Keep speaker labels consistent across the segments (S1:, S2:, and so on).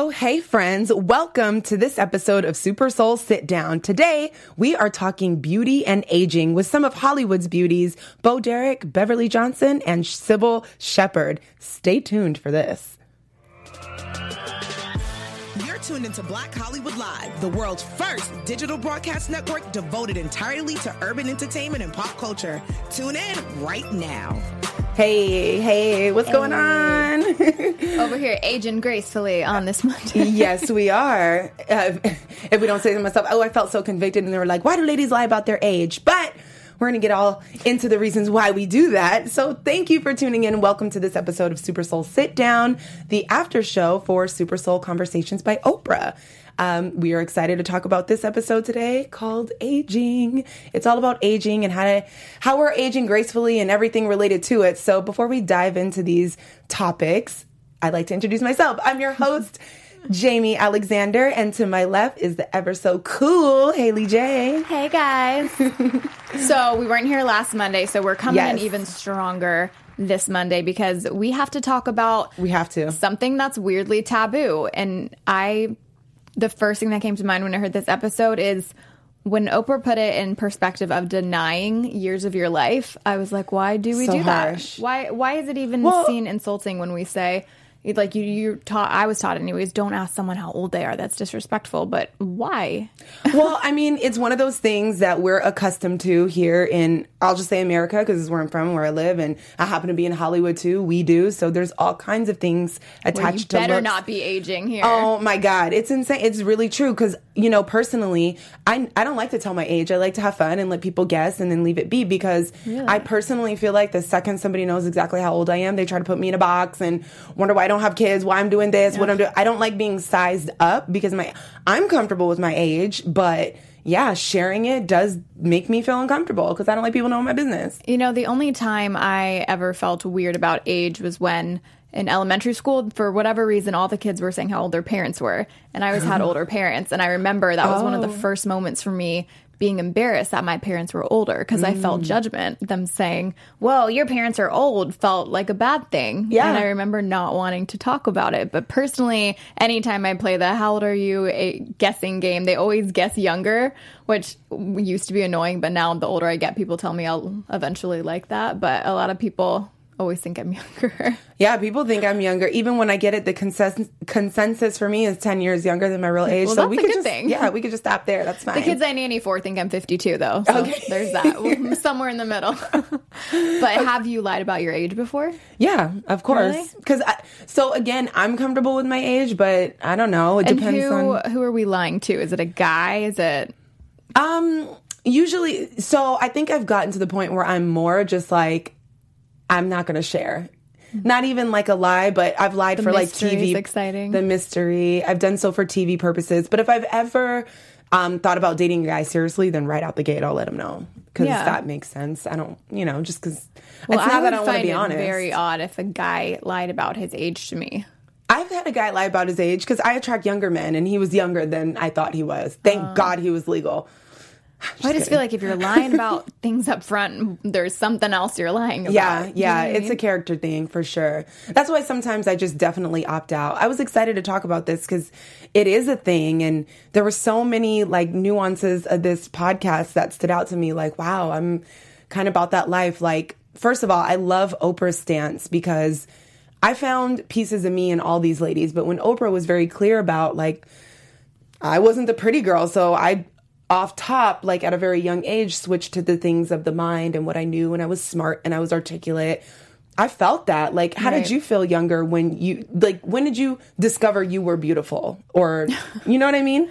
S1: Oh, hey, friends. Welcome to this episode of Super Soul Sit Down. Today, we are talking beauty and aging with some of Hollywood's beauties, Bo Derek, Beverly Johnson, and Cybill Shepherd. Stay tuned for this.
S2: You're tuned into Black Hollywood Live, the world's first digital broadcast network devoted entirely to urban entertainment and pop culture. Tune in right now.
S1: Hey, hey, what's going on?
S3: Over here, aging gracefully on this Monday.
S1: yes, we are. Uh, if we don't say to myself, oh, I felt so convicted, and they were like, why do ladies lie about their age? But we're going to get all into the reasons why we do that. So thank you for tuning in. Welcome to this episode of Super Soul Sit Down, the after show for Super Soul Conversations by Oprah. Um, we are excited to talk about this episode today called aging. It's all about aging and how to how we're aging gracefully and everything related to it. So before we dive into these topics, I'd like to introduce myself. I'm your host. Jamie Alexander, and to my left is the ever so cool Haley J.
S3: Hey guys. so we weren't here last Monday, so we're coming
S1: Yes.
S3: in even stronger this Monday because we have to talk about
S1: We have to.
S3: something that's weirdly taboo. And I, the first thing that came to mind when I heard this episode is when Oprah put it in perspective of denying years of your life. I was like, why do we
S1: So
S3: do
S1: harsh.
S3: that? Why? Why is it even
S1: Well-
S3: seen insulting when we say? Like you, you taught. I was taught, anyways. Don't ask someone how old they are. That's disrespectful. But why?
S1: well, I mean, it's one of those things that we're accustomed to here in, I'll just say America because it's where I'm from, where I live, and I happen to be in Hollywood too. We do. So there's all kinds of things attached Well,
S3: you
S1: to
S3: better
S1: looks.
S3: not be aging here.
S1: Oh my God. It's insane. It's really true. Cause, you know, personally, I, I don't like to tell my age. I like to have fun and let people guess and then leave it be because I personally feel like the second somebody knows exactly how old I am, they try to put me in a box and wonder why I don't have kids, why I'm doing this, what I'm doing. I don't like being sized up because my, I'm comfortable with my age, but yeah, sharing it does make me feel uncomfortable because I don't like people knowing my business.
S3: You know, the only time I ever felt weird about age was when in elementary school, for whatever reason, all the kids were saying how old their parents were. And I always had older parents. And I remember that was one of the
S1: Oh.
S3: first moments for me being embarrassed that my parents were older because I
S1: Mm.
S3: felt judgment. Them saying, well, your parents are old felt like a bad thing.
S1: Yeah.
S3: And I remember not wanting to talk about it. But personally, anytime I play the how old are you a guessing game, they always guess younger, which used to be annoying. But now the older I get, people tell me I'll eventually like that. But a lot of people always think I'm younger.
S1: Yeah, people think I'm younger. Even when I get it, the consensus consensus for me is ten years younger than my real age.
S3: Well,
S1: so
S3: that's
S1: we could
S3: good
S1: just
S3: thing.
S1: yeah, we could just stop there. That's fine.
S3: The kids I nanny for think I'm 52, though. So
S1: Okay.
S3: there's that. We're Somewhere in the middle. but have you lied about your age before?
S1: yeah, of course.
S3: Really?
S1: Because so again, I'm comfortable with my age, but I don't know. It
S3: And
S1: depends
S3: who
S1: on.
S3: who are we lying to? Is it a guy? Is it
S1: Um, usually, so I think I've gotten to the point where I'm more just like, I'm not going to share. Not even like a lie, but I've lied for like TV.
S3: exciting.
S1: The mystery. I've done so for TV purposes. But if I've ever um, thought about dating a guy seriously, then right out the gate, I'll let him know because
S3: Yeah.
S1: that makes sense. I don't, you know, just because
S3: Well,
S1: it's not
S3: would
S1: that I don't want to be honest.
S3: Very odd if a guy lied about his age to me.
S1: I've had a guy lie about his age because I attract younger men, and he was younger than I thought he was. Thank God he was legal.
S3: I just feel like if you're lying about things up front, there's something else you're lying about.
S1: Yeah,
S3: You
S1: yeah,
S3: know what I
S1: it's a character thing for sure. That's why sometimes I just definitely opt out. I was excited to talk about this because it is a thing, and there were so many like nuances of this podcast that stood out to me. Like, wow, I'm kind of about that life. Like, first of all, I love Oprah's stance because I found pieces of me in all these ladies, but when Oprah was very clear about like I wasn't the pretty girl, so I off top, like at a very young age, switched to the things of the mind and what I knew and I was smart and I was articulate. I felt that. Like, how
S3: Right.
S1: did you feel younger when you like when did you discover you were beautiful? Or you know what I mean?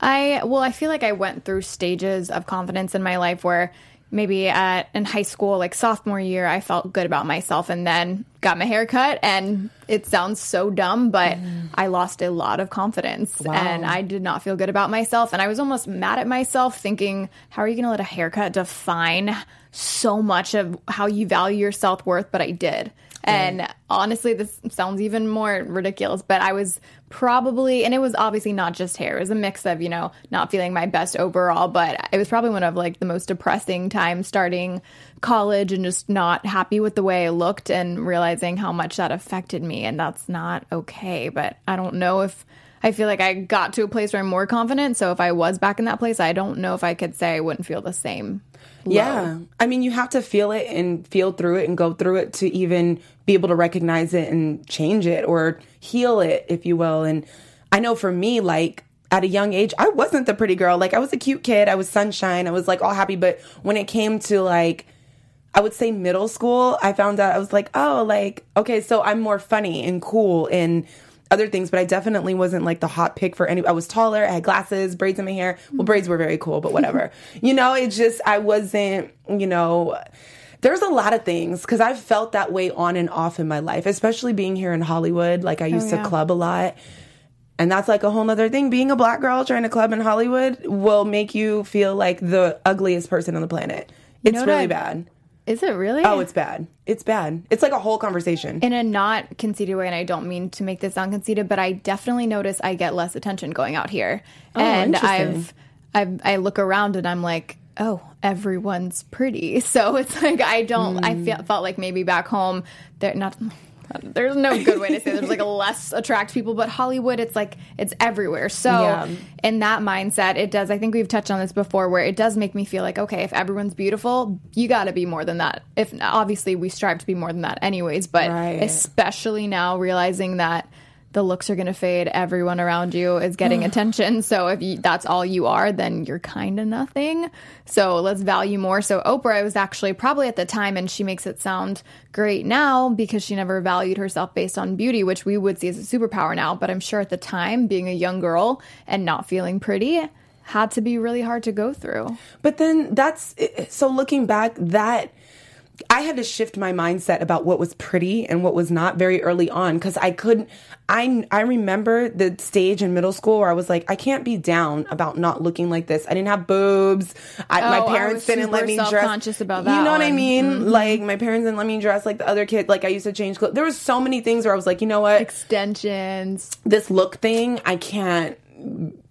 S3: I well, I feel like I went through stages of confidence in my life where maybe at in high school, like sophomore year, I felt good about myself, and then got my hair cut, and it sounds so dumb, but I lost a lot of confidence, and I did not feel good about myself, and I was almost mad at myself, thinking, "How are you going to let a haircut define so much of how you value your self worth?" But I did. And honestly, this sounds even more ridiculous, but I was probably, and it was obviously not just hair. It was a mix of, you know, not feeling my best overall, but it was probably one of like the most depressing times starting college and just not happy with the way I looked and realizing how much that affected me. And that's not okay. But I don't know if I feel like I got to a place where I'm more confident. So if I was back in that place, I don't know if I could say I wouldn't feel the same. Low.
S1: Yeah. I mean, you have to feel it and feel through it and go through it to even be able to recognize it and change it or heal it, if you will. And I know for me, like, at a young age, I wasn't the pretty girl. Like, I was a cute kid. I was sunshine. I was like all happy. But when it came to like, I would say middle school, I found out I was like, oh, like, okay, so I'm more funny and cool and other things, but I definitely wasn't like the hot pick for any. I was taller, I had glasses, braids in my hair. Well, braids were very cool, but whatever. you know, it just, I wasn't, you know, there's a lot of things because I've felt that way on and off in my life, especially being here in Hollywood. Like, I used
S3: yeah.
S1: to club a lot. And that's like a whole nother thing. Being a black girl trying to club in Hollywood will make you feel like the ugliest person on the planet. It's really
S3: I-
S1: bad.
S3: Is it really?
S1: Oh, it's bad. It's bad. It's like a whole conversation.
S3: in a not conceited way, and I don't mean to make this sound conceited, but I definitely notice I get less attention going out here, and
S1: Oh, interesting.
S3: I've, I've I look around and I'm like, oh, everyone's pretty. So it's like I don't. I
S1: Hmm.
S3: feel, felt like maybe back home they're not. There's no good way to say there's like a less attract people, but Hollywood, it's like it's everywhere. So
S1: Yeah.
S3: in that mindset, it does. I think we've touched on this before, where it does make me feel like okay, if everyone's beautiful, you got to be more than that. If obviously we strive to be more than that, anyways. But
S1: Right.
S3: especially now realizing that the looks are going to fade everyone around you is getting attention. So if you, that's all you are then you're kind of nothing. So let's value more. So oprah was actually probably at the time and she makes it sound great now because she never valued herself based on beauty which we would see as a superpower now. But i'm sure at the time being a young girl and not feeling pretty had to be really hard to go through.
S1: But then that's so looking back, that I had to shift my mindset about what was pretty and what was not very early on because I couldn't. I I remember the stage in middle school where I was like, I can't be down about not looking like this. I didn't have boobs. I, my
S3: Oh, I
S1: parents didn't let me dress.
S3: self-conscious about that.
S1: You know what I
S3: one.
S1: mean? Mm-hmm. Like my parents didn't let me dress like the other kid. Like I used to change clothes. There was so many things where I was like, you know what?
S3: extensions
S1: this look thing, I can't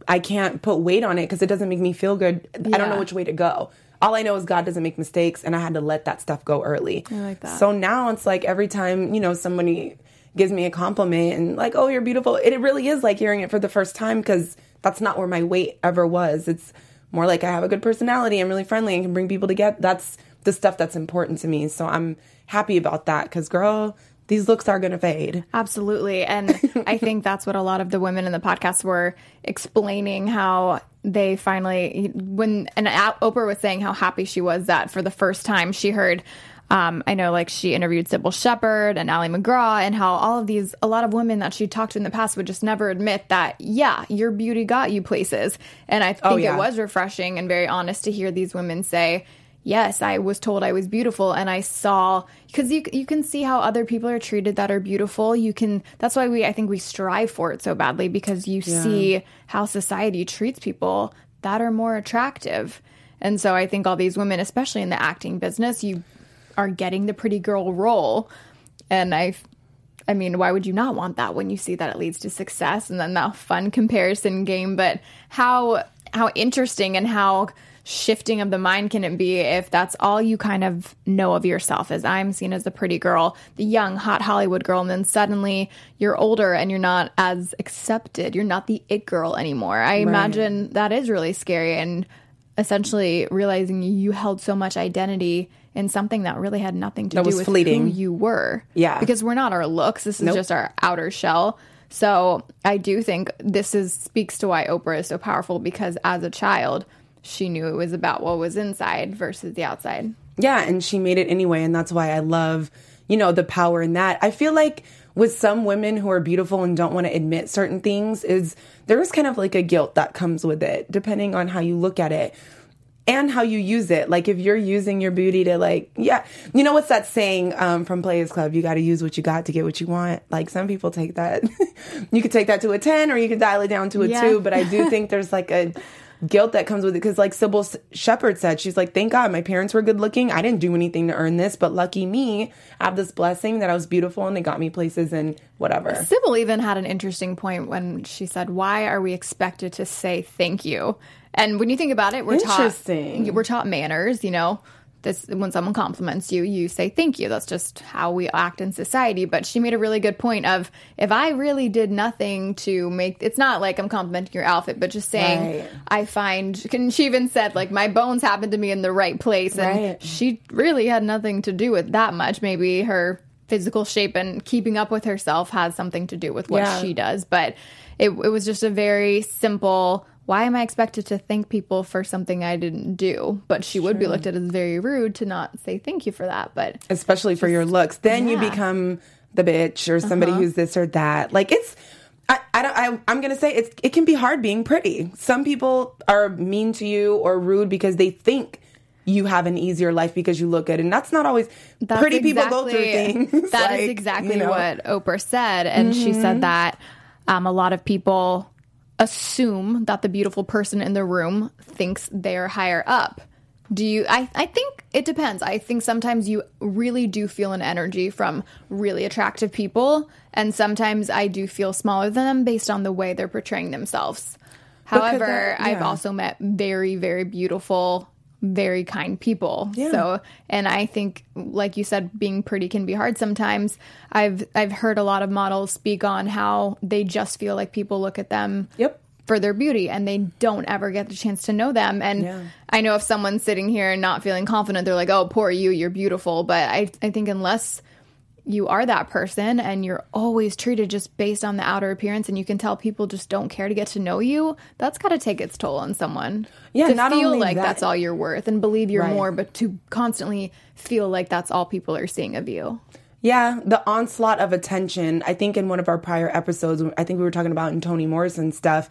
S1: I can't put weight on it because it doesn't make me feel good. I don't know which way to go. All I know is God doesn't make mistakes and I had to let that stuff go early. I
S3: like that.
S1: So now it's like every time, you know, somebody gives me a compliment and like, "Oh, you're beautiful." It really is like hearing it for the first time cuz that's not where my weight ever was. It's more like I have a good personality, I'm really friendly and can bring people together. That's the stuff that's important to me. So I'm happy about that cuz girl, these looks are going to fade.
S3: Absolutely. And I think that's what a lot of the women in the podcast were explaining how they finally, when, and Oprah was saying how happy she was that for the first time she heard. Um, I know, like she interviewed Cybill Shepherd and Ali MacGraw, and how all of these, a lot of women that she talked to in the past would just never admit that, yeah, your beauty got you places. And I think
S1: yeah.
S3: it was refreshing and very honest to hear these women say, yes, I was told I was beautiful, and I saw because you you can see how other people are treated that are beautiful. You can that's why we I think we strive for it so badly because you see how society treats people that are more attractive, and so I think all these women, especially in the acting business, you are getting the pretty girl role, and I. I mean, why would you not want that when you see that it leads to success and then that fun comparison game? But how how interesting and how shifting of the mind can it be if that's all you kind of know of yourself as I'm seen as the pretty girl, the young, hot Hollywood girl, and then suddenly you're older and you're not as accepted. You're not the it girl anymore. I imagine that is really scary and essentially realizing you held so much identity in something that really had nothing to
S1: That
S3: do with
S1: fleeting.
S3: who you were.
S1: Yeah.
S3: Because we're not our looks. This is
S1: Nope.
S3: just our outer shell. So I do think this is speaks to why Oprah is so powerful because as a child, she knew it was about what was inside versus the outside.
S1: Yeah, and she made it anyway, and that's why I love, you know, the power in that. I feel like with some women who are beautiful and don't want to admit certain things is there is kind of like a guilt that comes with it, depending on how you look at it and how you use it. Like if you're using your beauty to like, yeah, you know what's that saying um, from Players Club? You got to use what you got to get what you want. Like some people take that, you could take that to a ten, or you could dial it down to a
S3: Yeah.
S1: two. But I do think there's like a guilt that comes with it. Because, like Cybill Shepherd said, she's like, thank God my parents were good looking. I didn't do anything to earn this, but lucky me, I have this blessing that I was beautiful and they got me places and whatever.
S3: Cybill even had an interesting point when she said, "Why are we expected to say thank you?" And when you think about it, we're
S1: Interesting.
S3: taught we're taught manners. You know, this when someone compliments you, you say thank you. That's just how we act in society. But she made a really good point of if I really did nothing to make it's not like I'm complimenting your outfit, but just saying
S1: Right.
S3: I find. And she even said like my bones happened to be in the right place, and
S1: Right.
S3: she really had nothing to do with that much. Maybe her physical shape and keeping up with herself has something to do with what
S1: Yeah.
S3: she does. But it, it was just a very simple. Why am I expected to thank people for something I didn't do? But she would be looked at as very rude to not say thank you for that. But
S1: especially for your looks. Then you
S3: yeah. Uh-huh.
S1: become the bitch or somebody who's this or that. Like it's, I, I don't, I, I'm gonna say it's, it can be hard being pretty. Some people are mean to you or rude because they think you have an easier life because you look good, and that's not always.
S3: That's
S1: pretty people go through things.
S3: That is
S1: like,
S3: exactly
S1: you know.
S3: what Oprah said, and she said that um, a lot of people assume that the beautiful person in the room thinks they're higher up. Do you? I, I think it depends. I think sometimes you really do feel an energy from really attractive people, and sometimes I do feel smaller than them based on the way they're portraying themselves. However,
S1: that-
S3: I've also met very, very beautiful, very kind people.
S1: Yeah.
S3: So, and I think, like you said, being pretty can be hard sometimes. I've I've heard a lot of models speak on how they just feel like people look at them
S1: Yep.
S3: for their beauty and they don't ever get the chance to know them. And
S1: Yeah.
S3: I know if someone's sitting here and not feeling confident, they're like, "Oh, poor you, you're beautiful." But I I think unless you are that person and you're always treated just based on the outer appearance and you can tell people just don't care to get to know you that's got to take its toll on someone
S1: Yeah,
S3: to
S1: not
S3: feel
S1: only
S3: like
S1: that-
S3: that's all you're worth and believe you're
S1: Right.
S3: more but to constantly feel like that's all people are seeing of you
S1: Yeah, the onslaught of attention. I think in one of our prior episodes, I think we were talking about in Toni Morrison stuff,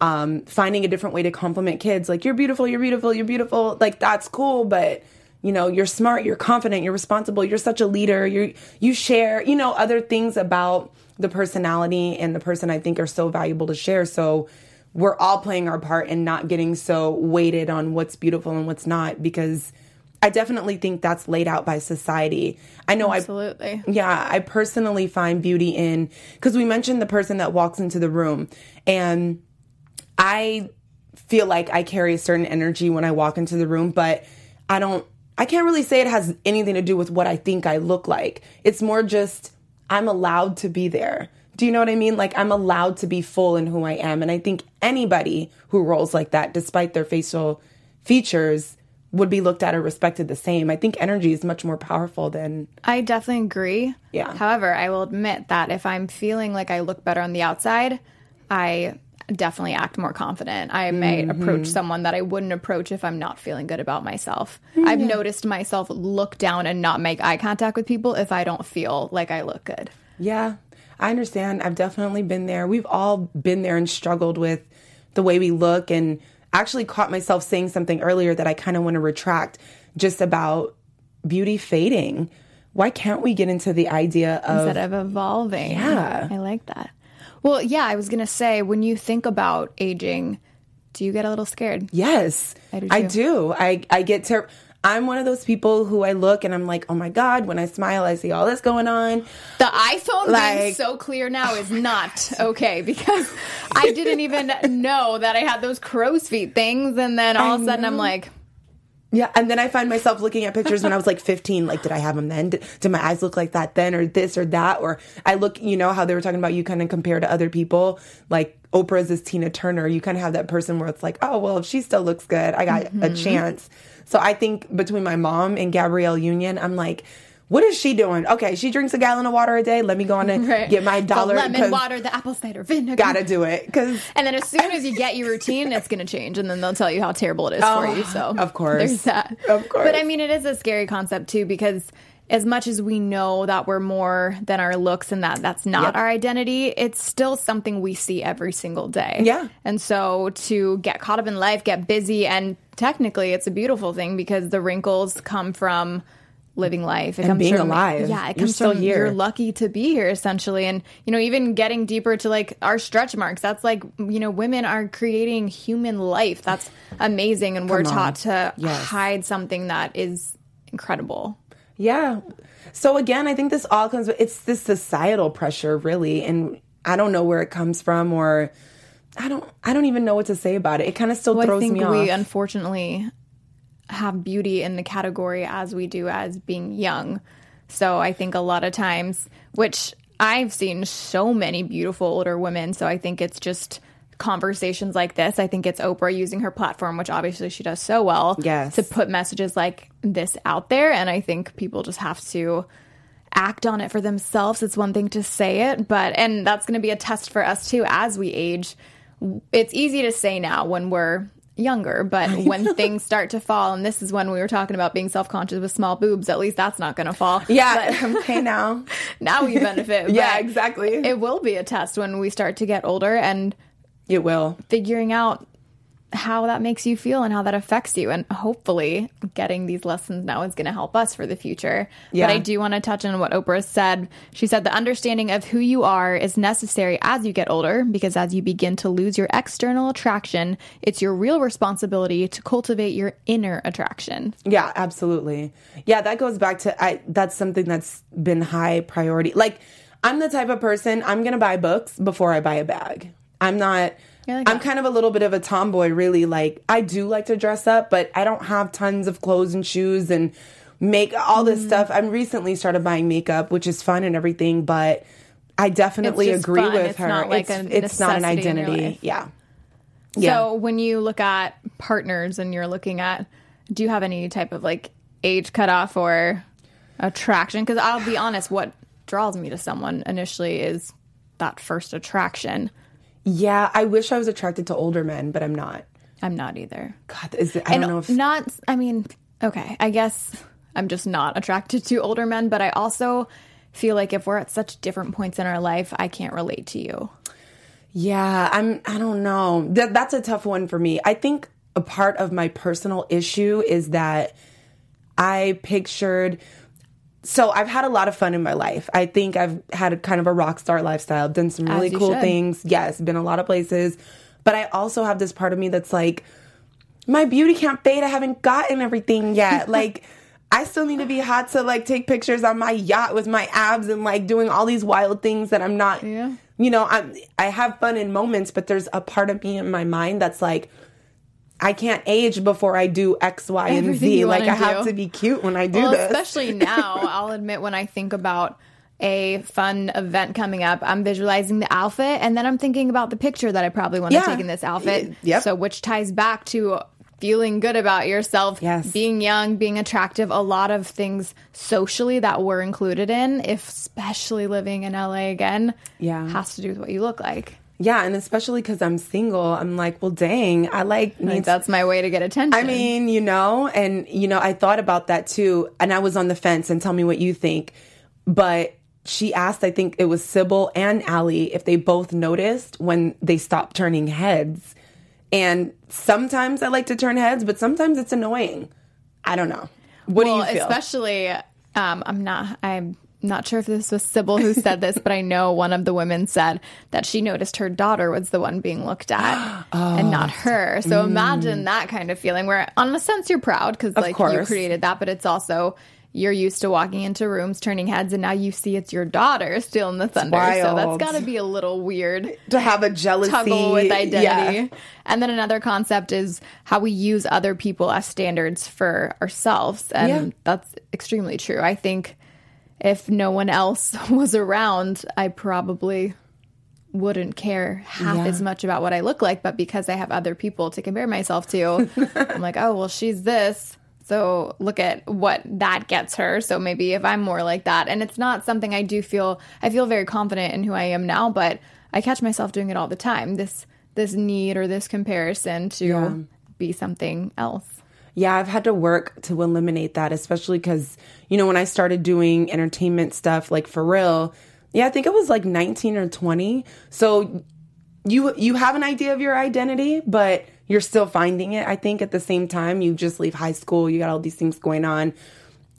S1: um, finding a different way to compliment kids. Like, you're beautiful, you're beautiful, you're beautiful. Like, that's cool, but you know, you're smart, you're confident, you're responsible, you're such a leader. You you share, you know, other things about the personality and the person I think are so valuable to share. So we're all playing our part and not getting so weighted on what's beautiful and what's not because I definitely think that's laid out by society. I know I
S3: absolutely
S1: yeah, I personally find beauty in because we mentioned the person that walks into the room, and I feel like I carry a certain energy when I walk into the room, but I don't. I can't really say it has anything to do with what I think I look like. It's more just I'm allowed to be there. Do you know what I mean? Like I'm allowed to be full in who I am, and I think anybody who rolls like that, despite their facial features, would be looked at or respected the same. I think energy is much more powerful than
S3: I definitely agree.
S1: Yeah.
S3: However, I will admit that if I'm feeling like I look better on the outside, I definitely act more confident. I may
S1: Mm-hmm.
S3: approach someone that I wouldn't approach if I'm not feeling good about myself. I've noticed myself look down and not make eye contact with people if I don't feel like I look good.
S1: Yeah, I understand. I've definitely been there. We've all been there and struggled with the way we look and actually caught myself saying something earlier that I kind of want to retract just about beauty fading. Why can't we get into the idea of
S3: Instead of evolving.
S1: Yeah.
S3: I like that. Well, yeah, I was going to say when you think about aging, do you get a little scared?
S1: yes,
S3: I do
S1: I do. I I get ter- I'm one of those people who I look and I'm like, oh my god. When I smile, I see all this going on.
S3: The iPhone being so clear now is not okay because I didn't even know that I had those crow's feet things, and then all of a sudden I'm like,
S1: Yeah, and then I find myself looking at pictures when I was like 15. Like, did I have them then? Did, did my eyes look like that then, or this or that? Or I look, you know, how they were talking about you kind of compare to other people. Like Oprah's is Tina Turner. You kind of have that person where it's like, oh well, if she still looks good, I got a mm-hmm. chance. So I think between my mom and Gabrielle Union, I'm like. What is she doing? Okay, she drinks a gallon of water a day. Let me go on and
S3: right.
S1: get my dollar.
S3: the lemon
S1: 'cause
S3: water, the apple cider vinegar.
S1: Gotta do it because
S3: And then as soon as you get your routine, it's going to change, and then they'll tell you how terrible it is for you. So oh,
S1: of course.
S3: there's that.
S1: Of course.
S3: But I mean, it is a scary concept too because as much as we know that we're more than our looks and that that's not
S1: Yep.
S3: our identity, it's still something we see every single day.
S1: Yeah.
S3: And so to get caught up in life, get busy, and technically it's a beautiful thing because the wrinkles come from living life. It
S1: And being
S3: from,
S1: alive.
S3: Yeah, it
S1: You're
S3: comes
S1: still
S3: from
S1: here.
S3: you're lucky to be here essentially. And you know, even getting deeper to like our stretch marks, that's like, you know, women are creating human life. That's amazing. And we're
S1: on.
S3: taught to
S1: Yes.
S3: hide something that is incredible.
S1: Yeah. So again, I think this all comes it's this societal pressure really and I don't know where it comes from or I don't I don't even know what to say about it. It kind of still
S3: Well,
S1: throws me off.
S3: we unfortunately have beauty in the category as we do as being young. So I think a lot of times, which I've seen so many beautiful older women. So I think it's just conversations like this. I think it's Oprah using her platform, which obviously she does so well,
S1: Yes.
S3: to put messages like this out there. And I think people just have to act on it for themselves. It's one thing to say it, but and that's going to be a test for us too as we age. It's easy to say now when we're younger, but when things start to fall, and this is when we were talking about being self conscious with small boobs. At least that's not going to fall.
S1: yeah, okay now.
S3: Now we benefit.
S1: Yeah, exactly.
S3: It will be a test when we start to get older and
S1: It will.
S3: figuring out how that makes you feel and how that affects you. And hopefully, getting these lessons now is going to help us for the future.
S1: Yeah.
S3: But I do want to touch on what Oprah said. She said the understanding of who you are is necessary as you get older because as you begin to lose your external attraction, it's your real responsibility to cultivate your inner attraction.
S1: Yeah, absolutely. Yeah, that goes back to I that's something that's been high priority. Like I'm the type of person I'm going to buy books before I buy a bag. I'm not
S3: like
S1: I'm kind of a little bit of a tomboy really. Like I do like to dress up, but I don't have tons of clothes and shoes and make all this
S3: Mm-hmm.
S1: stuff. I'm recently started buying makeup, which is fun and everything, but I definitely agree
S3: fun.
S1: with
S3: It's
S1: her.
S3: not like
S1: it's,
S3: a
S1: it's not an
S3: necessity in your
S1: identity.
S3: life.
S1: Yeah.
S3: So when you look at partners and you're looking at, do you have any type of like age cutoff or attraction? Because I'll be honest, what draws me to someone initially is that first attraction.
S1: Yeah, I wish I was attracted to older men, but I'm not.
S3: I'm not either.
S1: God, is it, I
S3: and
S1: don't know if
S3: not. I mean, okay, I guess I'm just not attracted to older men, but I also feel like if we're at such different points in our life, I can't relate to you.
S1: Yeah, I'm I don't know. That that's a tough one for me. I think a part of my personal issue is that I pictured so I've had a lot of fun in my life. I think I've had a kind of a rock star lifestyle, done some really cool
S3: should.
S1: things. Yes, been a lot of places. But I also have this part of me that's like my beauty can't fade. I haven't gotten everything yet. like I still need to be hot to like take pictures on my yacht with my abs and like doing all these wild things that I'm not.
S3: Yeah.
S1: You know, I'm I have fun in moments, but there's a part of me in my mind that's like I can't age before I do X, Y, and Z. Like I have to be cute when I do
S3: well,
S1: this.
S3: especially now, I'll admit when I think about a fun event coming up, I'm visualizing the outfit and then I'm thinking about the picture that I probably want
S1: Yeah.
S3: to take in this outfit.
S1: Yep.
S3: So which ties back to feeling good about yourself,
S1: Yes.
S3: being young, being attractive, a lot of things socially that we're included in, if especially living in LA again,
S1: Yeah.
S3: has to do with what you look like.
S1: Yeah, and especially because I'm single, I'm like, well, dang, I like
S3: Like that's my way to get attention.
S1: I mean, you know, and you know, I thought about that too, and I was on the fence. And tell me what you think. But she asked, I think it was Cybill and Ali, if they both noticed when they stopped turning heads. And sometimes I like to turn heads, but sometimes it's annoying. I don't know. What
S3: well,
S1: do you feel?
S3: especially, um, I'm not. I'm not sure if this was Cybill who said this, but I know one of the women said that she noticed her daughter was the one being looked at oh, and
S1: Oh,
S3: not her. So mm. imagine that kind of feeling where, on a sense, you're proud because like you created that, but it's also. You're used to walking into rooms, turning heads, and now you see it's your daughter still in the thunder. So that's got to be a little weird
S1: to have a jealousy
S3: tuggle with identity.
S1: Yeah.
S3: And then another concept is how we use other people as standards for ourselves. And
S1: Yeah.
S3: that's extremely true. I think if no one else was around, I probably wouldn't care half
S1: Yeah.
S3: as much about what I look like. But because I have other people to compare myself to, I'm like, oh, well, she's this. So look at what that gets her. So maybe if I'm more like that, and it's not something I do feel, I feel very confident in who I am now, but I catch myself doing it all the time. This this need or this comparison to
S1: Yeah.
S3: be something else.
S1: Yeah, I've had to work to eliminate that, especially because, you know, when I started doing entertainment stuff, like for real, yeah, I think it was like 19 or 20. So you you have an idea of your identity, but you're still finding it. I think at the same time, you just leave high school, you got all these things going on.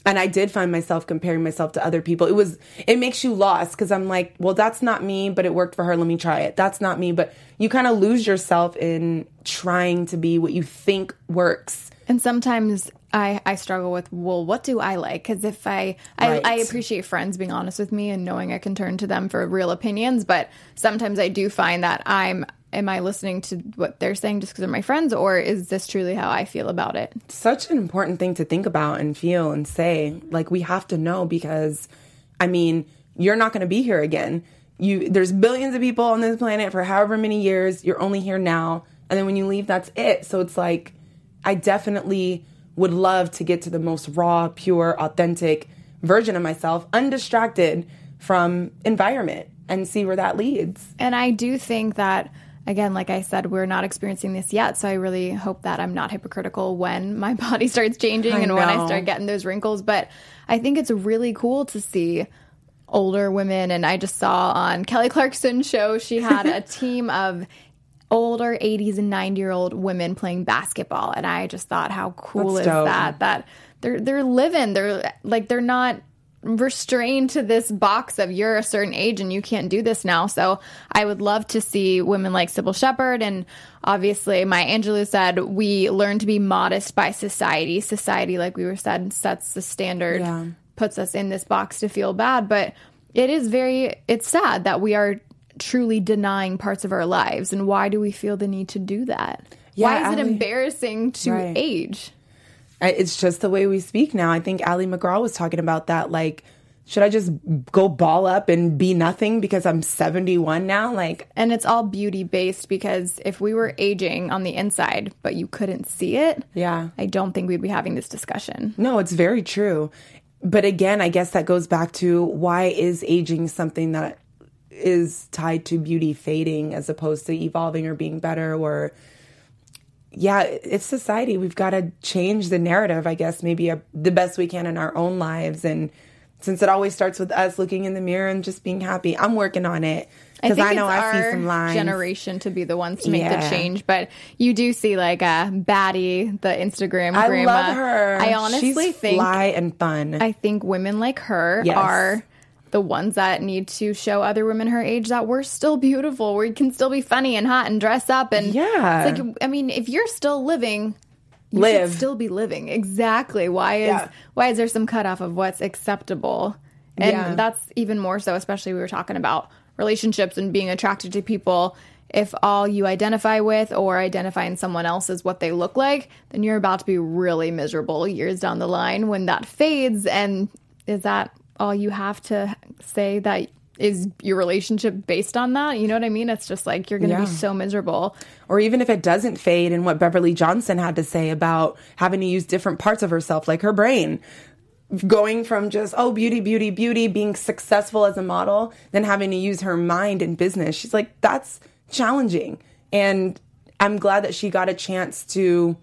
S1: and I did find myself comparing myself to other people. It was it makes you lost because I'm like, well, that's not me, but it worked for her. Let me try it. That's not me, but you kind of lose yourself in trying to be what you think works.
S3: And sometimes I, I struggle with, well, what do I like? Because if I,
S1: Right.
S3: I, I appreciate friends being honest with me and knowing I can turn to them for real opinions, but sometimes I do find that I'm, am I listening to what they're saying just because they're my friends, or is this truly how I feel about it?
S1: Such an important thing to think about and feel and say. Like we have to know because, I mean, you're not going to be here again. You there's billions of people on this planet for however many years. You're only here now, and then when you leave, that's it. So it's like, I definitely would love to get to the most raw, pure, authentic version of myself, undistracted from environment, and see where that leads.
S3: And I do think that, again, like I said, we're not experiencing this yet. So I really hope that I'm not hypocritical when my body starts changing
S1: I
S3: and when I start getting those wrinkles. But I think it's really cool to see older women. And I just saw on Kelly Clarkson's show, she had a team of older 80s and 90 year old women playing basketball. And I just thought, how cool
S1: That's
S3: is
S1: dope.
S3: that? That they're, they're living, they're like, they're not restrained to this box of you're a certain age and you can't do this now. So I would love to see women like Cybill Shepherd and obviously Maya Angelou said we learn to be modest by society. Society, like we were said, sets the standard,
S1: Yeah.
S3: puts us in this box to feel bad. But it is very it's sad that we are truly denying parts of our lives. And why do we feel the need to do that? why
S1: Yeah,
S3: is it embarrassing to
S1: Right.
S3: age?
S1: It's just the way we speak now. I think Ali MacGraw was talking about that. Like, should I just go ball up and be nothing because I'm 71 now? Like,
S3: And it's all beauty based because if we were aging on the inside, but you couldn't see it,
S1: Yeah.
S3: I don't think we'd be having this discussion.
S1: no, it's very true. But again, I guess that goes back to why is aging something that is tied to beauty fading as opposed to evolving or being better or yeah, it's society. We've got to change the narrative, I guess, maybe a, the best we can in our own lives. And since it always starts with us looking in the mirror and just being happy, I'm working on it because I, know
S3: it's
S1: I see
S3: our
S1: some lines.
S3: generation to be the ones to make
S1: Yeah.
S3: the change, but you do see like a Baddie, the Instagram
S1: I
S3: grandma.
S1: love her.
S3: I honestly
S1: She's
S3: think
S1: fly and fun.
S3: I think women like her
S1: Yes.
S3: are the ones that need to show other women her age that we're still beautiful. We can still be funny and hot and dress up and
S1: Yeah.
S3: It's like I mean, if you're still living, you
S1: Live.
S3: should still be living. Exactly. Why is
S1: Yeah.
S3: why is there some cutoff of what's acceptable? And
S1: Yeah.
S3: that's even more so, especially we were talking about relationships and being attracted to people. If all you identify with or identify in someone else is what they look like, then you're about to be really miserable years down the line when that fades. And is that all you have to say that is your relationship based on that? You know what I mean? It's just like you're going to
S1: Yeah.
S3: be so miserable.
S1: or even if it doesn't fade and what Beverly Johnson had to say about having to use different parts of herself like her brain going from just oh beauty beauty beauty being successful as a model then having to use her mind in business she's like that's challenging and I'm glad that she got a chance to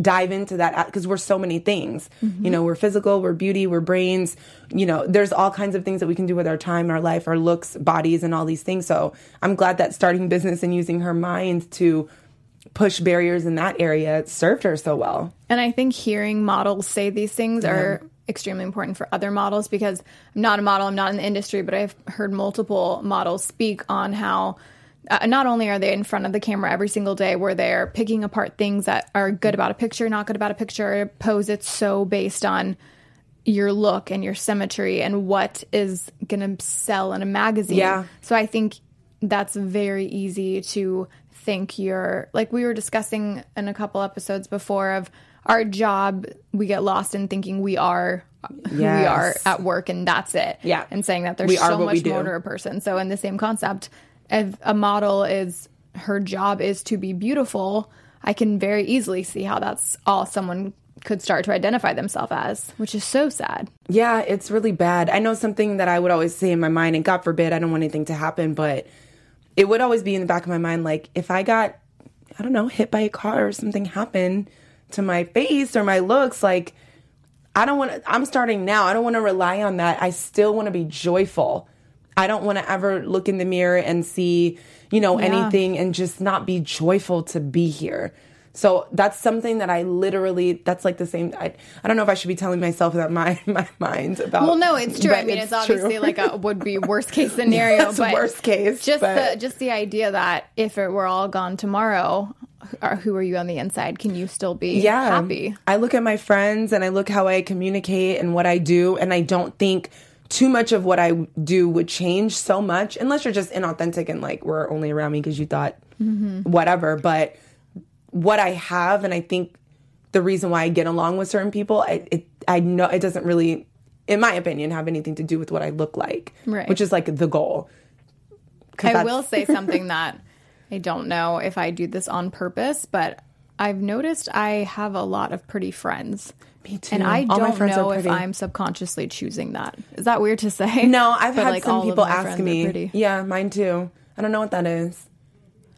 S1: dive into that because we're so many things. Mm-hmm. You know we're physical we're beauty we're brains. You know there's all kinds of things that we can do with our time our life our looks bodies and all these things. So i'm glad that starting business and using her mind to push barriers in that area served her so well.
S3: And I think hearing models say these things are extremely important for other models because I'm not a model, I'm not in the industry, but I've heard multiple models speak on how uh, not only are they in front of the camera every single day where they're picking apart things that are good about a picture, not good about a picture, pose it's so based on your look and your symmetry and what is going to sell in a magazine.
S1: Yeah.
S3: So I think that's very easy to think you're like we were discussing in a couple episodes before of our job we get lost in thinking we are who we are at work and that's it.
S1: Yeah.
S3: And saying that there's
S1: We
S3: so much more to a person. So in the same concept, if a model is her job is to be beautiful, I can very easily see how that's all someone could start to identify themselves as, which is so sad.
S1: Yeah, it's really bad. I know something that I would always say in my mind, and God forbid, I don't want anything to happen, but it would always be in the back of my mind, like if I got, I don't know, hit by a car or something happened to my face or my looks, like I don't want to, I'm starting now. I don't want to rely on that. I still want to be joyful. I don't want to ever look in the mirror and see, you know,
S3: Yeah.
S1: anything and just not be joyful to be here. So that's something that I literally that's like the same I, I don't know if I should be telling myself that my my mind about
S3: Well, no, it's true. I mean, it's, obviously
S1: true.
S3: like a would be worst case scenario,
S1: Yes,
S3: but
S1: worst case,
S3: Just
S1: but-
S3: the just the idea that if it were all gone tomorrow, or who are you on the inside? Can you still be
S1: yeah.
S3: happy?
S1: I look at my friends and I look how I communicate and what I do, and I don't think too much of what I do would change so much unless you're just inauthentic and like we're only around me because you thought
S3: Mm-hmm.
S1: whatever. But what I have, and I think the reason why I get along with certain people, I, it I know it doesn't really, in my opinion, have anything to do with what I look like,
S3: Right.
S1: which is like the goal.
S3: I will say something that I don't know if I do this on purpose, but I've noticed I have a lot of pretty friends.
S1: Me too.
S3: And I
S1: All
S3: don't know if. I'm subconsciously choosing that. Is that weird to say?
S1: No, I've
S3: But,
S1: had
S3: like,
S1: some people ask me. Yeah, mine too. I don't know what that is.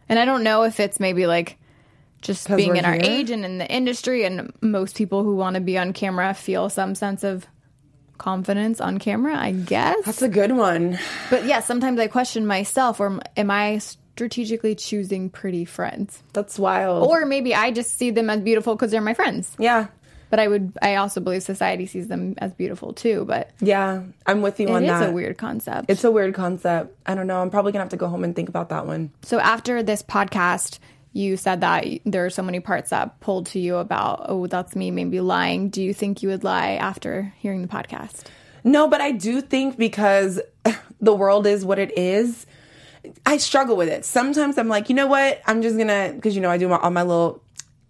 S3: And I don't know if it's maybe like just being in our age and in the industry, and most people who want to be on camera feel some sense of confidence on camera, I guess.
S1: That's a good one.
S3: but yeah, sometimes I question myself, or am I strategically choosing pretty friends?
S1: That's wild.
S3: Or maybe I just see them as beautiful because they're my friends.
S1: yeah,
S3: But I would, I also believe society sees them as beautiful too. But
S1: yeah, I'm with you on
S3: that.
S1: that.
S3: a weird concept.
S1: It's a weird concept. I don't know. I'm probably gonna have to go home and think about that one.
S3: So after this podcast, you said that there are so many parts that pulled to you about, oh, that's me maybe lying. Do you think you would lie after hearing the podcast?
S1: No, but I do think because the world is what it is, I struggle with it. Sometimes I'm like, you know what? I'm just gonna because you know I do my, all my little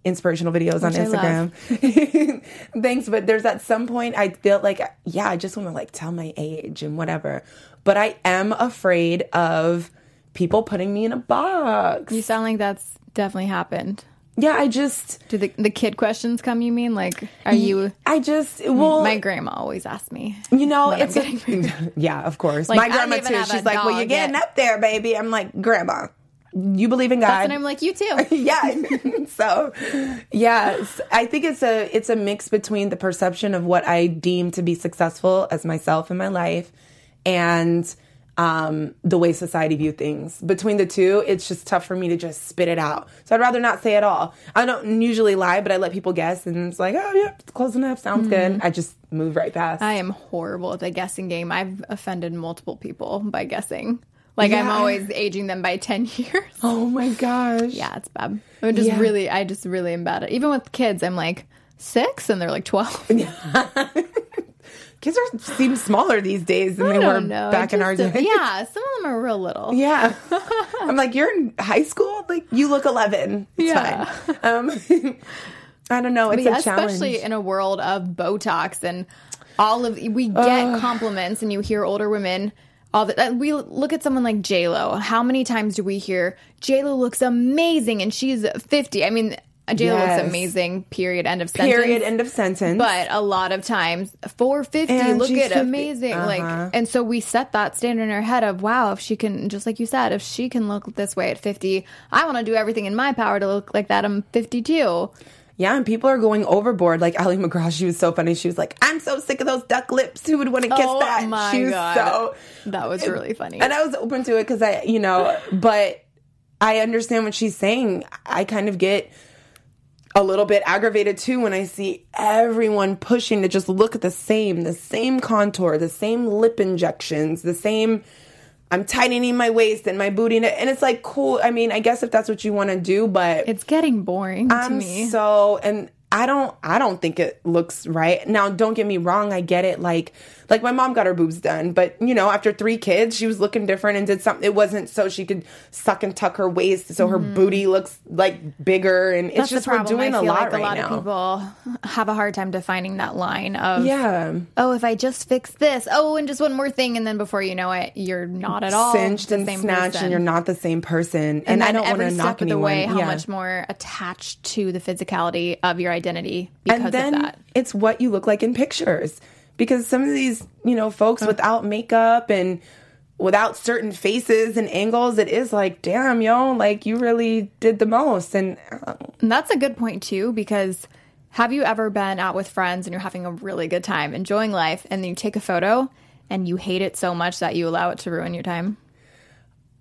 S1: inspirational videos on
S3: Which love.
S1: Instagram. Thanks, but there's at some point I feel like yeah, I just want to like tell my age and whatever. But I am afraid of people putting me in a box.
S3: You sound like that's definitely happened.
S1: Yeah, I just
S3: Do the the kid questions come? You mean like, are you?
S1: I just well
S3: My grandma always asks me.
S1: You know, it's a, yeah, of course.
S3: Like,
S1: My grandma too. She's like, "Well, you're getting
S3: yet."
S1: up there, baby." I'm like, "Grandma, you believe in God?"
S3: And I'm like, you too.
S1: yeah. so, yeah, I think it's a it's a mix between the perception of what I deem to be successful as myself in my life and um, the way society view things. Between the two, it's just tough for me to just spit it out. So I'd rather not say it all. I don't usually lie, but I let people guess, and it's like, oh yeah, it's close enough, sounds good. I just move right past.
S3: I am horrible at the guessing game. I've offended multiple people by guessing. Like I'm always aging them by ten years.
S1: oh my gosh.
S3: Yeah, it's bad. I'm just
S1: Yeah.
S3: really, I just really am bad at. Even with kids, I'm like six, and they're like twelve.
S1: Kids are seem smaller these days than
S3: I
S1: they were
S3: know.
S1: back in our day.
S3: uh, Yeah, some of them are real little.
S1: Yeah. I'm like, you're in high school? Like, you look 11. It's
S3: Yeah.
S1: fine. Um, I don't know. It's
S3: yeah,
S1: a challenge.
S3: especially in a world of Botox and all of we get compliments, and you hear older women. All the, uh, we look at someone like J Lo. How many times do we hear J Lo looks amazing and she's fifty? I mean, J Lo
S1: Yes.
S3: looks amazing. Period. End of sentence.
S1: Period. End of sentence.
S3: But a lot of times, 450, look at
S1: 50.
S3: amazing.
S1: Uh-huh.
S3: Like, and so we set that standard in our head of, wow, if she can, just like you said, if she can look this way at 50, I want to do everything in my power to look like that. I'm 52.
S1: Yeah, and people are going overboard. Like Ali MacGraw, she was so funny. She was like, I'm so sick of those duck lips. Who would want to kiss
S3: Oh
S1: that?
S3: my
S1: she was
S3: God.
S1: so.
S3: That was really funny.
S1: And I was open to it because I, you know, but I understand what she's saying. I kind of get a little bit aggravated too when I see everyone pushing to just look at the same, the same contour, the same lip injections, the same. I'm tightening my waist and my booty, and it's like cool. I mean, I guess if that's what you want to do, but
S3: It's getting boring to
S1: I'm
S3: me.
S1: so and I don't I don't think it looks right. Now don't get me wrong, I get it like like my mom got her boobs done, but you know, after 3 kids, she was looking different and did something it wasn't so she could suck and tuck her waist so her booty looks like bigger and it's
S3: Mm-hmm.
S1: Just we're doing a lot
S3: like
S1: right
S3: a lot
S1: now.
S3: of people have a hard time defining that line of,
S1: yeah.
S3: oh, if I just fix this, oh, and just one more thing, and then before you know it, you're not at all
S1: Cinched and snatched
S3: person.
S1: and you're not the same person. And,
S3: and,
S1: I don't want to knock
S3: of the way how
S1: yeah.
S3: much more attached to the physicality of your identity because
S1: and then
S3: of that.
S1: it's what you look like in pictures because some of these you know folks without makeup and without certain faces and angles it is like damn yo like you really did the most and uh,
S3: And that's a good point too, because have you ever been out with friends and you're having a really good time, enjoying life, and then you take a photo and you hate it so much that you allow it to ruin your time?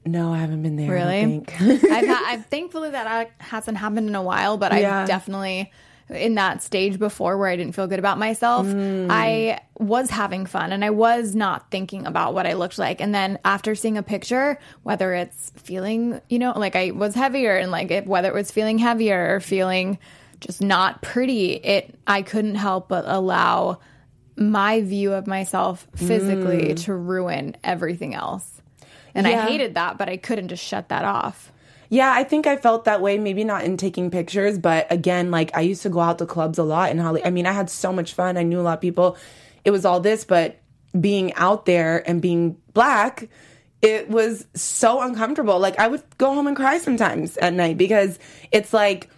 S1: No, I haven't been there. I
S3: Really?
S1: think.
S3: I've, ha- I've thankfully that hasn't happened in a while, but
S1: Yeah.
S3: I've definitely in that stage before where I didn't feel good about myself.
S1: Mm.
S3: I was having fun and I was not thinking about what I looked like. And then after seeing a picture, whether it's feeling, you know, like I was heavier and like if, whether it was feeling heavier or feeling just not pretty, it I couldn't help but allow my view of myself physically to ruin everything else. And
S1: Mm. Yeah.
S3: I hated that, but I couldn't just shut that off.
S1: Yeah, I think I felt that way. Maybe not in taking pictures, but again, like I used to go out to clubs a lot in Hollywood. I mean, I had so much fun. I knew a lot of people. It was all this, but being out there and being black, it was so uncomfortable. Like I would go home and cry sometimes at night because it's like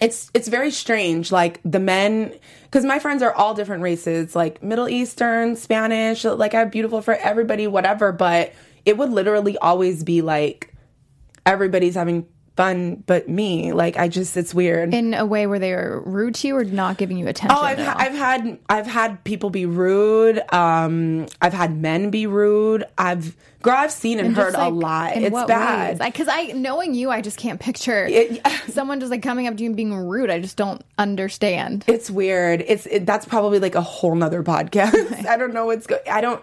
S1: it's it's very strange like the men because my friends are all different races like middle eastern spanish like i'm beautiful for everybody whatever but it would literally always be like everybody's having fun but me like i just it's weird
S3: in a way where they are rude to you or not giving you attention.
S1: Oh, I've, ha- I've had I've had people be rude. Um, I've had men be rude. I've girl, I've seen and, heard
S3: Just,
S1: a lot. It's bad.
S3: Because I, knowing you, I just can't picture
S1: It-
S3: someone just like coming up to you and being rude. I just don't understand.
S1: It's weird. It's it, that's probably like a whole nother podcast. I don't know what's going. I don't.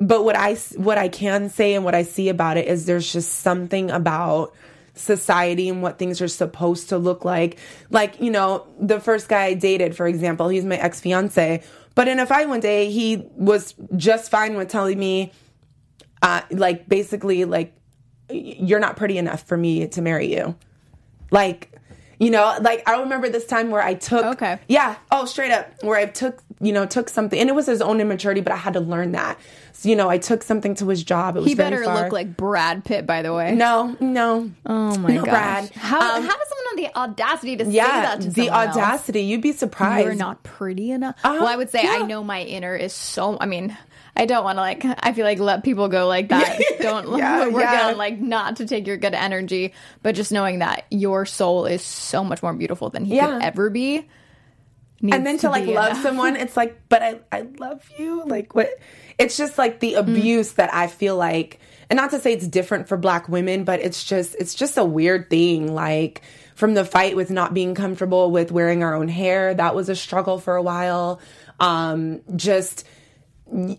S1: But what I what I can say and what I see about it is there's just something about society and what things are supposed to look like. Like you know, the first guy I dated, for example, he's my ex fiance. But in a fight one day, he was just fine with telling me, uh, like basically like, you're not pretty enough for me to marry you. Like, you know, like I remember this time where I took,
S3: Okay.
S1: yeah, oh, straight up, where I took, you know, took something, and it was his own immaturity, but I had to learn that. So, you know, I took something to his job. It was
S3: He better
S1: far.
S3: look like Brad Pitt, by the way.
S1: no, no.
S3: Oh my
S1: no,
S3: gosh.
S1: Brad.
S3: How,
S1: Um,
S3: how does someone have the audacity to say
S1: Yeah,
S3: that to
S1: the
S3: someone else?
S1: audacity. You'd be surprised.
S3: You're not pretty enough.
S1: Uh,
S3: well, I would say I know my inner is so. I mean, I don't want to like. I feel like let people go like that. don't
S1: Yeah,
S3: work
S1: yeah.
S3: on like not to take your good energy, but just knowing that your soul is so much more beautiful than he
S1: Yeah.
S3: could ever be.
S1: and then
S3: needs
S1: to like love
S3: enough.
S1: someone it's like but i i love you like what it's just like the abuse that i feel like and not to say it's different for black women but it's just it's just a weird thing like from the fight with not being comfortable with wearing our own hair that was a struggle for a while um just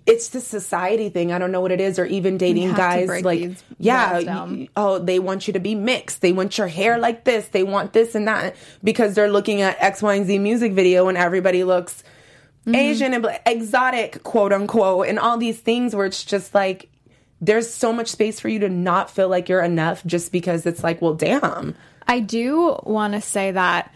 S1: it's the society thing. I don't know what it is, or even dating guys. Like, yeah, oh, they want you to be mixed. They want your hair like this. They want this and that because they're looking at X, Y, and Z music video and everybody looks
S3: Mm-hmm.
S1: Asian and exotic, quote unquote, and all these things where it's just like there's so much space for you to not feel like you're enough just because it's like, well, damn.
S3: I do want to say that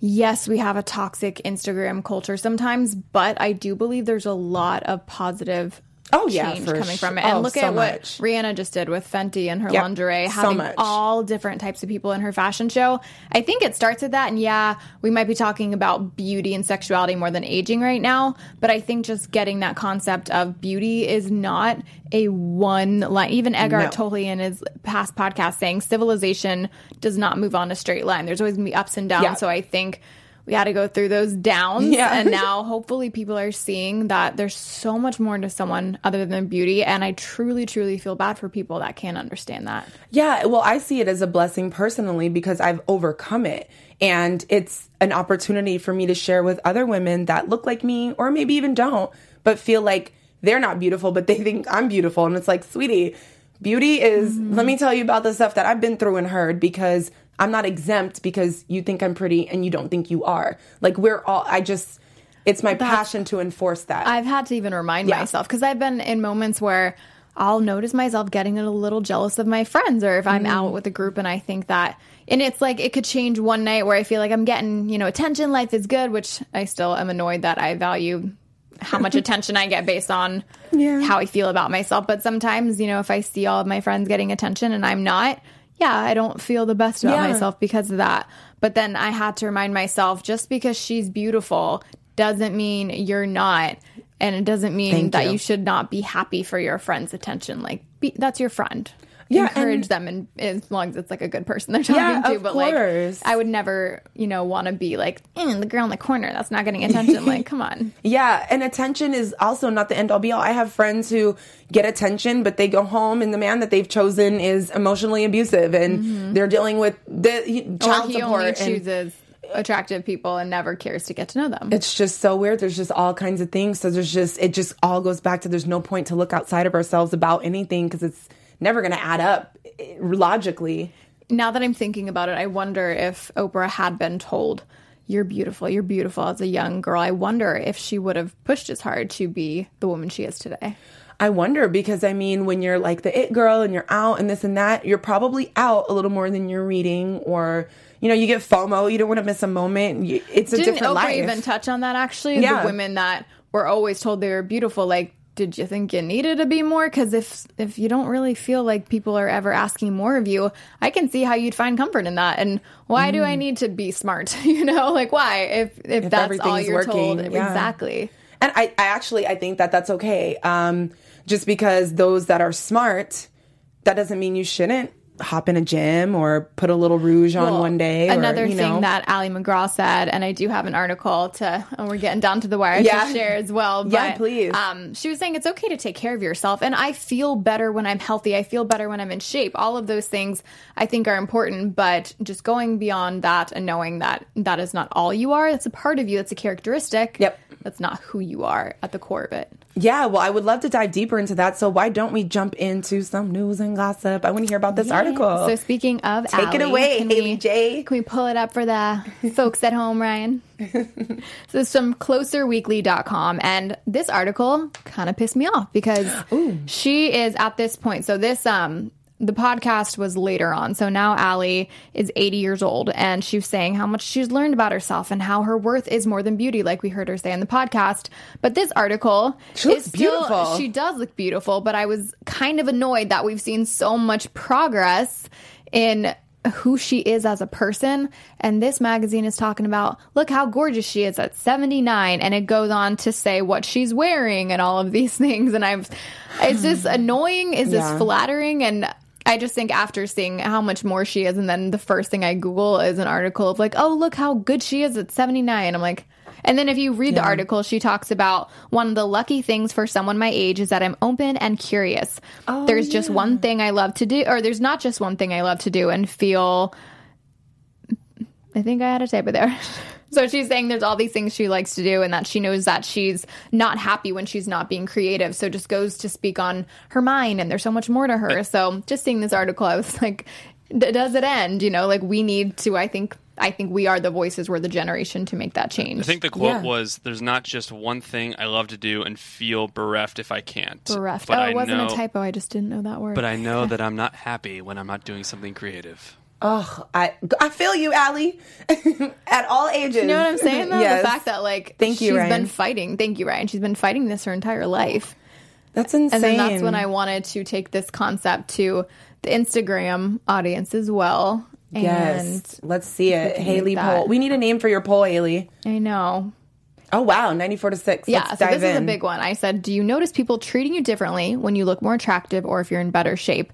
S3: yes, we have a toxic Instagram culture sometimes, but I do believe there's a lot of positive
S1: Oh, yeah,
S3: coming from it. And
S1: Oh,
S3: look
S1: so
S3: at what
S1: much.
S3: Rihanna just did with Fenty and her
S1: Yep,
S3: lingerie,
S1: so
S3: having
S1: much.
S3: all different types of people in her fashion show. I think it starts with that. And yeah, we might be talking about beauty and sexuality more than aging right now, but I think just getting that concept of beauty is not a one line. Even Eckhart
S1: No.
S3: Tolle in his past podcast saying civilization does not move on a straight line. There's always gonna be ups and downs.
S1: Yeah.
S3: So I think we had to go through those downs.
S1: Yeah.
S3: And now hopefully people are seeing that there's so much more to someone other than beauty. And I truly, truly feel bad for people that can't understand that.
S1: Yeah, well, I see it as a blessing personally because I've overcome it. And it's an opportunity for me to share with other women that look like me or maybe even don't, but feel like they're not beautiful, but they think I'm beautiful. And it's like, sweetie, beauty is, let me tell you about the stuff that I've been through and heard because I'm not exempt because you think I'm pretty and you don't think you are. Like, we're all, I just, it's my passion to enforce that.
S3: I've had to even remind
S1: Yeah.
S3: myself because I've been in moments where I'll notice myself getting a little jealous of my friends or if I'm
S1: Mm.
S3: out with a group and I think that and it's like it could change one night where I feel like I'm getting, you know, attention, life is good, which I still am annoyed that I value how much attention I get based on
S1: Yeah.
S3: how I feel about myself. But sometimes, you know, if I see all of my friends getting attention and I'm not, yeah, I don't feel the best about
S1: Yeah.
S3: myself because of that. But then I had to remind myself just because she's beautiful doesn't mean you're not. And it doesn't mean
S1: Thank
S3: that
S1: you.
S3: you. should not be happy for your friend's attention. Like, be, that's your friend.
S1: Yeah,
S3: encourage them, and as long as it's like a good person they're talking
S1: Yeah,
S3: to. but
S1: course.
S3: like, I would never, you know, want to be like mm, the girl in the corner that's not getting attention. like, come on.
S1: Yeah, and attention is also not the end all be all. I have friends who get attention, but they go home and the man that they've chosen is emotionally abusive and they're dealing with the child
S3: he
S1: support.
S3: only
S1: and
S3: chooses attractive people and never cares to get to know them.
S1: it's just so weird. There's just all kinds of things. So there's just, it just all goes back to there's no point to look outside of ourselves about anything because it's never going to add up eh, logically.
S3: now that I'm thinking about it, I wonder if Oprah had been told, You're beautiful, you're beautiful as a young girl. I wonder if she would have pushed as hard to be the woman she is today.
S1: I wonder because I mean, when you're like the it girl and you're out and this and that, you're probably out a little more than you're reading, or you know, you get FOMO. You don't want to miss a moment. It's a different life.
S3: Didn't
S1: different
S3: Oprah
S1: life.
S3: even touch on that actually?
S1: Yeah.
S3: The women that were always told they were beautiful, like, did you think you needed to be more? Because if if you don't really feel like people are ever asking more of you, I can see how you'd find comfort in that. And why do I need to be smart? you know, like why? If if, that's all you're told,
S1: yeah.
S3: exactly.
S1: and I, I actually I think that that's okay. Um, just because those that are smart, that doesn't mean you shouldn't hop in a gym or put a little rouge on
S3: Well,
S1: one day. or,
S3: Another
S1: you
S3: thing
S1: know.
S3: that Ali MacGraw said, and I do have an article to, and we're getting down to the wire
S1: Yeah.
S3: to share as well. But,
S1: Yeah, please.
S3: Um, she was saying it's okay to take care of yourself, and I feel better when I'm healthy. I feel better when I'm in shape. All of those things I think are important, but just going beyond that and knowing that that is not all you are. That's a part of you. That's a characteristic.
S1: Yep.
S3: That's not who you are at the core of it.
S1: Yeah, well, I would love to dive deeper into that. So why don't we jump into some news and gossip? I want to hear about this article.
S3: So speaking of,
S1: Take it away,
S3: can
S1: Haley
S3: we-
S1: J.
S3: Can we pull it up for the folks at home, Ryan? so it's from closerweekly.com and this article kind of pissed me off because she is at this point. So this um the podcast was later on. So now Ali is 80 years old and she's saying how much she's learned about herself and how her worth is more than beauty, like we heard her say in the podcast. But this article
S1: She looks
S3: is still,
S1: beautiful.
S3: She does look beautiful, but I was kind of annoyed that we've seen so much progress in who she is as a person. And this magazine is talking about look how gorgeous she is at 79. And it goes on to say what she's wearing and all of these things. And I'm, it's just annoying. Is
S1: Yeah.
S3: this flattering? And I just think after seeing how much more she is, and then the first thing I Google is an article of like, oh, look how good she is at 79. I'm like, and then if you read the article, she talks about one of the lucky things for someone my age is that I'm open and curious. Oh, there's just one thing I love to do, or there's not just one thing I love to do and feel. I think I had a typo there. so she's saying there's all these things she likes to do and that she knows that she's not happy when she's not being creative. So just goes to speak on her mind and there's so much more to her. So just seeing this article, I was like, d- does it end? You know, like we need to, I think, I think we are the voices, we're the generation to make that change.
S4: I think the quote
S1: Yeah.
S4: was, "There's not just one thing I love to do and feel bereft if I can't."
S3: bereft.
S4: But
S3: oh,
S4: I
S3: it wasn't
S4: know,
S3: a typo. I just didn't know that word.
S4: But I know that I'm not happy when I'm not doing something creative.
S1: Oh, I I feel you, Ali. At all ages.
S3: you know what I'm saying? Though?
S1: yes.
S3: The fact that like
S1: Thank you,
S3: she's
S1: Ryan.
S3: been fighting. Thank you, Ryan. She's been fighting this her entire life.
S1: That's insane.
S3: And then that's when I wanted to take this concept to the Instagram audience as well. And
S1: Yes. Let's see it. Haley poll. We need a name for your poll, Haley.
S3: I know.
S1: Oh wow, 94 to 6.
S3: Yeah,
S1: Let's
S3: so this is a big one. I said, Do you notice people treating you differently when you look more attractive or if you're in better shape?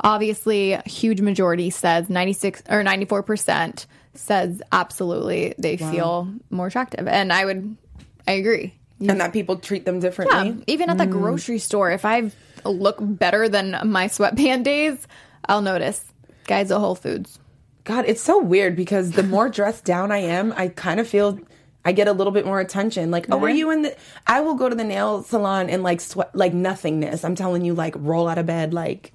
S3: Obviously, a huge majority says 96 or 94% says absolutely they feel more attractive. And I would, I agree.
S1: and that people treat them differently.
S3: Yeah, even at the mm. grocery store, if I look better than my sweatband days, I'll notice. Guys at Whole Foods.
S1: God, it's so weird because the more dressed down I am, I kind of feel I get a little bit more attention. Like, oh, were you in the? I will go to the nail salon and like sweat, like nothingness. I'm telling you, like roll out of bed, like.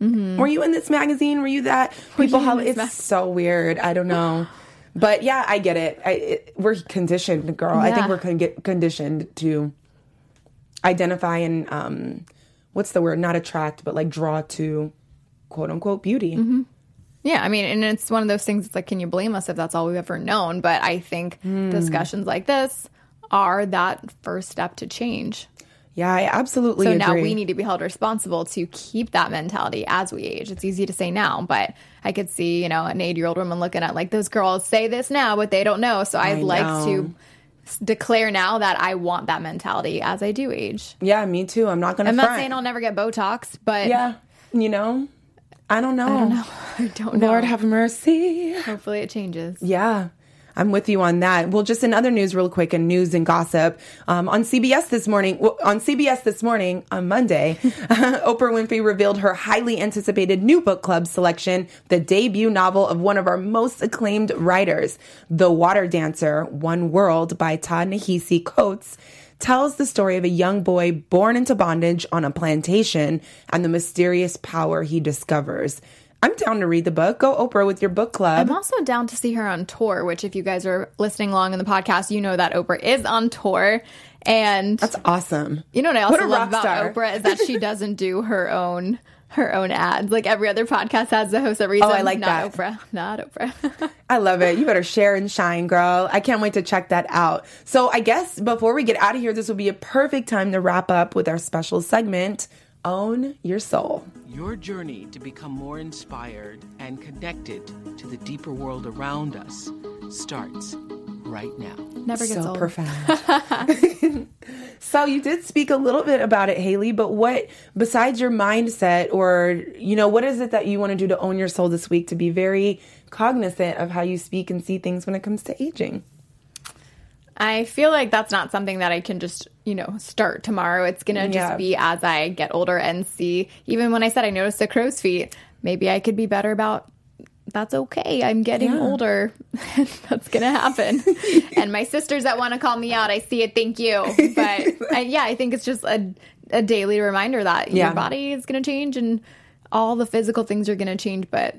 S1: Were you in this magazine? Were you that? People,
S3: Mm-hmm. you in
S1: have
S3: this
S1: it's so weird. I don't know, but yeah, I get it. I, it we're conditioned, girl. I think we're con- get conditioned to identify and um, what's the word? Not attract, but like draw to quote unquote beauty.
S3: Mm-hmm. Yeah, I mean, and it's one of those things. It's like, can you blame us if that's all we've ever known? But I think
S1: Hmm.
S3: discussions like this are that first step to change.
S1: Yeah, I absolutely
S3: So
S1: agree.
S3: now we need to be held responsible to keep that mentality as we age. It's easy to say now, but I could see, you know, an 80 year old woman looking at like those girls say this now, but they don't know. So I'd
S1: I
S3: like
S1: know.
S3: to declare now that I want that mentality as I do age.
S1: Yeah, me too. I'm not gonna.
S3: I'm not saying I'll never get Botox, but
S1: Yeah, you know. I don't know.
S3: I don't know. I don't know.
S1: Lord have mercy.
S3: Hopefully it changes.
S1: Yeah. I'm with you on that. Well, just in other news, real quick, and news and gossip. Um, on CBS this morning, well, on CBS this morning on Monday, Oprah Winfrey revealed her highly anticipated new book club selection, the debut novel of one of our most acclaimed writers, The Water Dancer, One World by Ta-Nehisi Coates tells the story of a young boy born into bondage on a plantation and the mysterious power he discovers. I'm down to read the book. Go Oprah with your book club.
S3: I'm also down to see her on tour, which if you guys are listening along in the podcast, you know that Oprah is on tour. And
S1: That's awesome.
S3: you know what I also
S1: What
S3: love about
S1: star.
S3: Oprah is that she doesn't do her own her own ads. Like every other podcast has the host that reads
S1: Oh, I like
S3: not
S1: that.
S3: Oprah. Not Oprah.
S1: I love it. You better share and shine, girl. I can't wait to check that out. So, I guess before we get out of here, this will be a perfect time to wrap up with our special segment, Own Your Soul.
S5: Your journey to become more inspired and connected to the deeper world around us starts right now.
S3: Never gets
S1: so
S3: old.
S1: profound. so you did speak a little bit about it, Haley, but what besides your mindset or you know, what is it that you want to do to own your soul this week to be very cognizant of how you speak and see things when it comes to aging?
S3: I feel like that's not something that I can just, you know, start tomorrow. It's going to
S1: Yeah.
S3: just be as I get older and see. Even when I said I noticed the crow's feet, maybe I could be better about that's okay. I'm getting
S1: Yeah.
S3: older. that's going to happen. and my sisters that want to call me out, I see it. Thank you. But I, yeah, I think it's just a, a daily reminder that
S1: Yeah.
S3: your body is going to change and all the physical things are going to change, but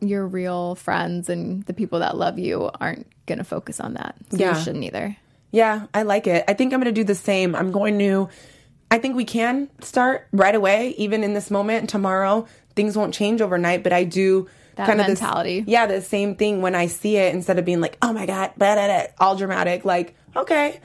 S3: your real friends and the people that love you aren't going to focus on that. So
S1: Yeah.
S3: you shouldn't either.
S1: Yeah, I like it. I think I'm going to do the same. I'm going to, I think we can start right away, even in this moment. Tomorrow, things won't change overnight, but I do
S3: That
S1: kind of this-
S3: mentality.
S1: yeah, the same thing when I see it instead of being like, oh my God, blah, blah, blah, all dramatic. Like, okay,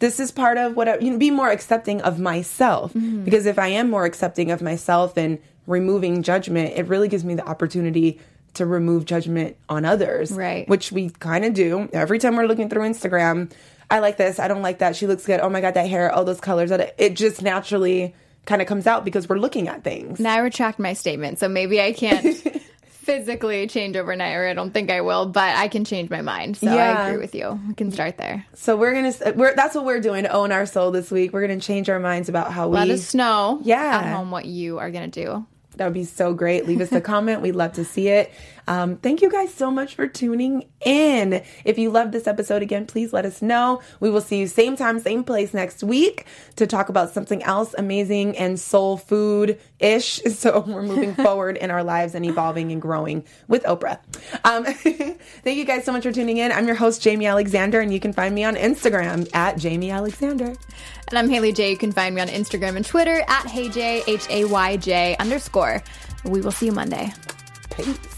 S1: this is part of what I, you know, be more accepting of myself.
S3: Mm-hmm.
S1: Because if I am more accepting of myself and removing judgment, it really gives me the opportunity to remove judgment on others.
S3: Right.
S1: Which we kind of do every time we're looking through Instagram. I like this. I don't like that. She looks good. Oh my God, that hair, all those colors. That It just naturally kind of comes out because we're looking at things.
S3: Now I retract my statement. So maybe I can't physically change overnight, or I don't think I will, but I can change my mind. So
S1: Yeah.
S3: I agree with you. We can start there.
S1: So we're gonna. We're that's what we're doing to own our soul this week. We're gonna change our minds about how
S3: Let
S1: we.
S3: Let us know
S1: Yeah.
S3: at home what you are going to do.
S1: That would be so great. Leave us a comment. We'd love to see it. Um, thank you guys so much for tuning in. If you loved this episode again, please let us know. We will see you same time, same place next week to talk about something else amazing and soul food ish. So we're moving forward in our lives and evolving and growing with Oprah. Um, thank you guys so much for tuning in. I'm your host, Jamie Alexander, and you can find me on Instagram at Jamie Alexander.
S3: And I'm Haley J. You can find me on Instagram and Twitter at HayJ, H A Y J underscore. We will see you Monday.
S1: Peace.